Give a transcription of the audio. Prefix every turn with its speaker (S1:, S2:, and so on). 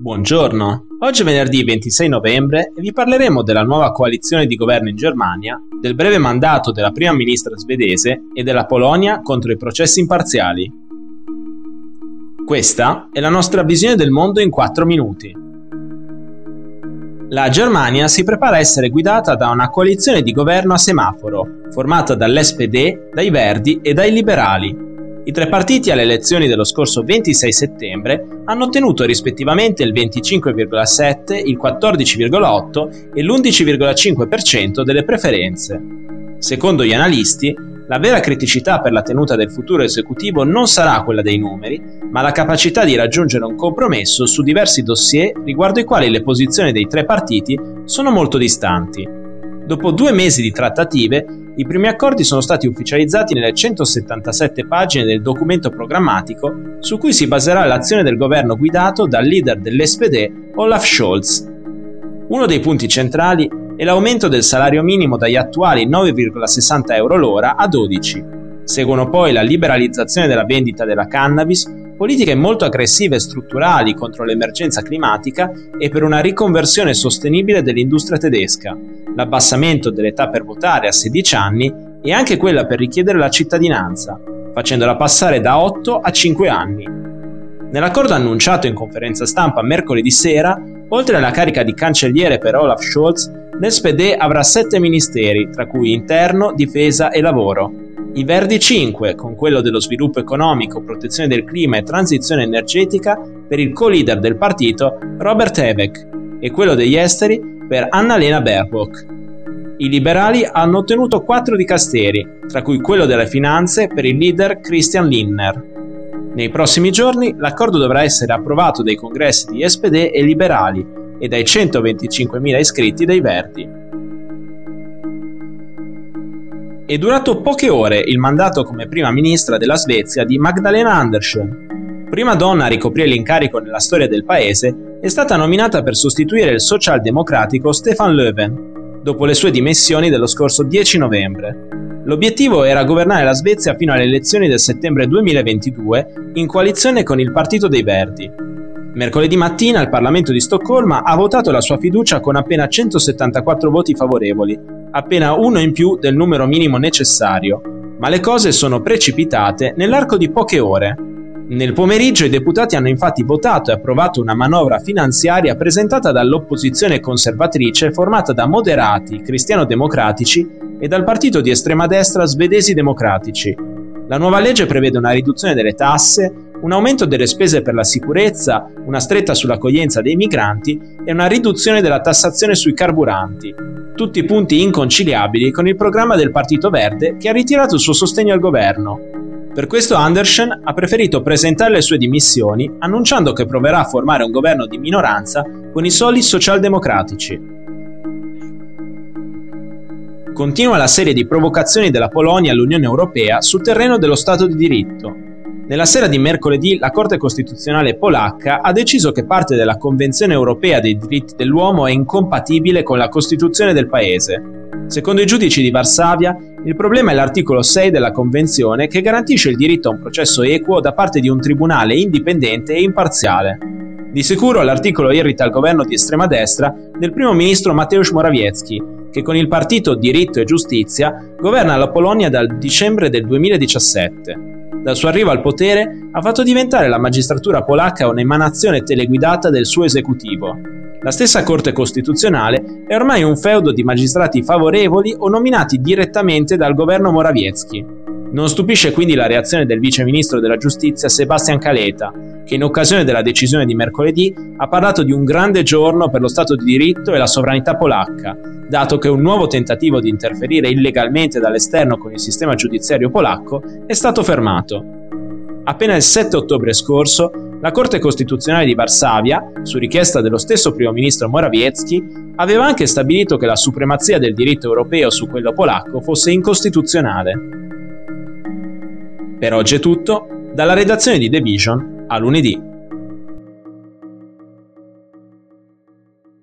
S1: Buongiorno, oggi è venerdì 26 novembre e vi parleremo della nuova coalizione di governo in Germania, del breve mandato della prima ministra svedese e della Polonia contro i processi imparziali. Questa è la nostra visione del mondo in 4 minuti. La Germania si prepara a essere guidata da una coalizione di governo a semaforo, formata dall'SPD, dai Verdi e dai Liberali, i tre partiti alle elezioni dello scorso 26 settembre hanno ottenuto rispettivamente il 25,7, il 14,8 e l'11,5% delle preferenze. Secondo gli analisti, la vera criticità per la tenuta del futuro esecutivo non sarà quella dei numeri, ma la capacità di raggiungere un compromesso su diversi dossier riguardo i quali le posizioni dei tre partiti sono molto distanti. Dopo due mesi di trattative, i primi accordi sono stati ufficializzati nelle 177 pagine del documento programmatico su cui si baserà l'azione del governo guidato dal leader dell'SPD Olaf Scholz. Uno dei punti centrali è l'aumento del salario minimo dagli attuali 9,60 euro l'ora a 12. Seguono poi la liberalizzazione della vendita della cannabis, politiche molto aggressive e strutturali contro l'emergenza climatica e per una riconversione sostenibile dell'industria tedesca, l'abbassamento dell'età per votare a 16 anni e anche quella per richiedere la cittadinanza, facendola passare da 8 a 5 anni. Nell'accordo annunciato in conferenza stampa mercoledì sera, oltre alla carica di cancelliere per Olaf Scholz, l'SPD avrà 7 ministeri, tra cui interno, difesa e lavoro. I Verdi 5, con quello dello sviluppo economico, protezione del clima e transizione energetica, per il co-leader del partito Robert Habeck, e quello degli esteri per Annalena Baerbock. I liberali hanno ottenuto quattro dicasteri, tra cui quello delle finanze per il leader Christian Lindner. Nei prossimi giorni l'accordo dovrà essere approvato dai congressi di SPD e liberali e dai 125.000 iscritti dei Verdi. È durato poche ore il mandato come prima ministra della Svezia di Magdalena Andersson. Prima donna a ricoprire l'incarico nella storia del paese è stata nominata per sostituire il socialdemocratico Stefan Löwen, dopo le sue dimissioni dello scorso 10 novembre. L'obiettivo era governare la Svezia fino alle elezioni del settembre 2022 in coalizione con il Partito dei Verdi. Mercoledì mattina il Parlamento di Stoccolma ha votato la sua fiducia con appena 174 voti favorevoli, appena uno in più del numero minimo necessario, ma le cose sono precipitate nell'arco di poche ore. Nel pomeriggio i deputati hanno infatti votato e approvato una manovra finanziaria presentata dall'opposizione conservatrice formata da moderati cristiano-democratici e dal partito di estrema destra svedesi democratici. La nuova legge prevede una riduzione delle tasse, un aumento delle spese per la sicurezza, una stretta sull'accoglienza dei migranti e una riduzione della tassazione sui carburanti, tutti punti inconciliabili con il programma del Partito Verde che ha ritirato il suo sostegno al governo. Per questo Andersen ha preferito presentare le sue dimissioni annunciando che proverà a formare un governo di minoranza con i soli socialdemocratici. Continua la serie di provocazioni della Polonia all'Unione Europea sul terreno dello Stato di diritto. Nella sera di mercoledì la Corte Costituzionale polacca ha deciso che parte della Convenzione europea dei diritti dell'uomo è incompatibile con la Costituzione del Paese. Secondo i giudici di Varsavia, il problema è l'articolo 6 della Convenzione che garantisce il diritto a un processo equo da parte di un tribunale indipendente e imparziale. Di sicuro l'articolo irrita il governo di estrema destra del primo ministro Mateusz Morawiecki, che con il partito Diritto e Giustizia governa la Polonia dal dicembre del 2017. Dal suo arrivo al potere ha fatto diventare la magistratura polacca un'emanazione teleguidata del suo esecutivo, la stessa Corte Costituzionale è ormai un feudo di magistrati favorevoli o nominati direttamente dal governo Morawiecki. Non stupisce quindi la reazione del vice ministro della giustizia Sebastian Caleta, che in occasione della decisione di mercoledì ha parlato di un grande giorno per lo Stato di diritto e la sovranità polacca, dato che un nuovo tentativo di interferire illegalmente dall'esterno con il sistema giudiziario polacco è stato fermato. Appena il 7 ottobre scorso, la Corte Costituzionale di Varsavia, su richiesta dello stesso primo ministro Morawiecki, aveva anche stabilito che la supremazia del diritto europeo su quello polacco fosse incostituzionale. Per oggi è tutto, dalla redazione di The Vision a lunedì.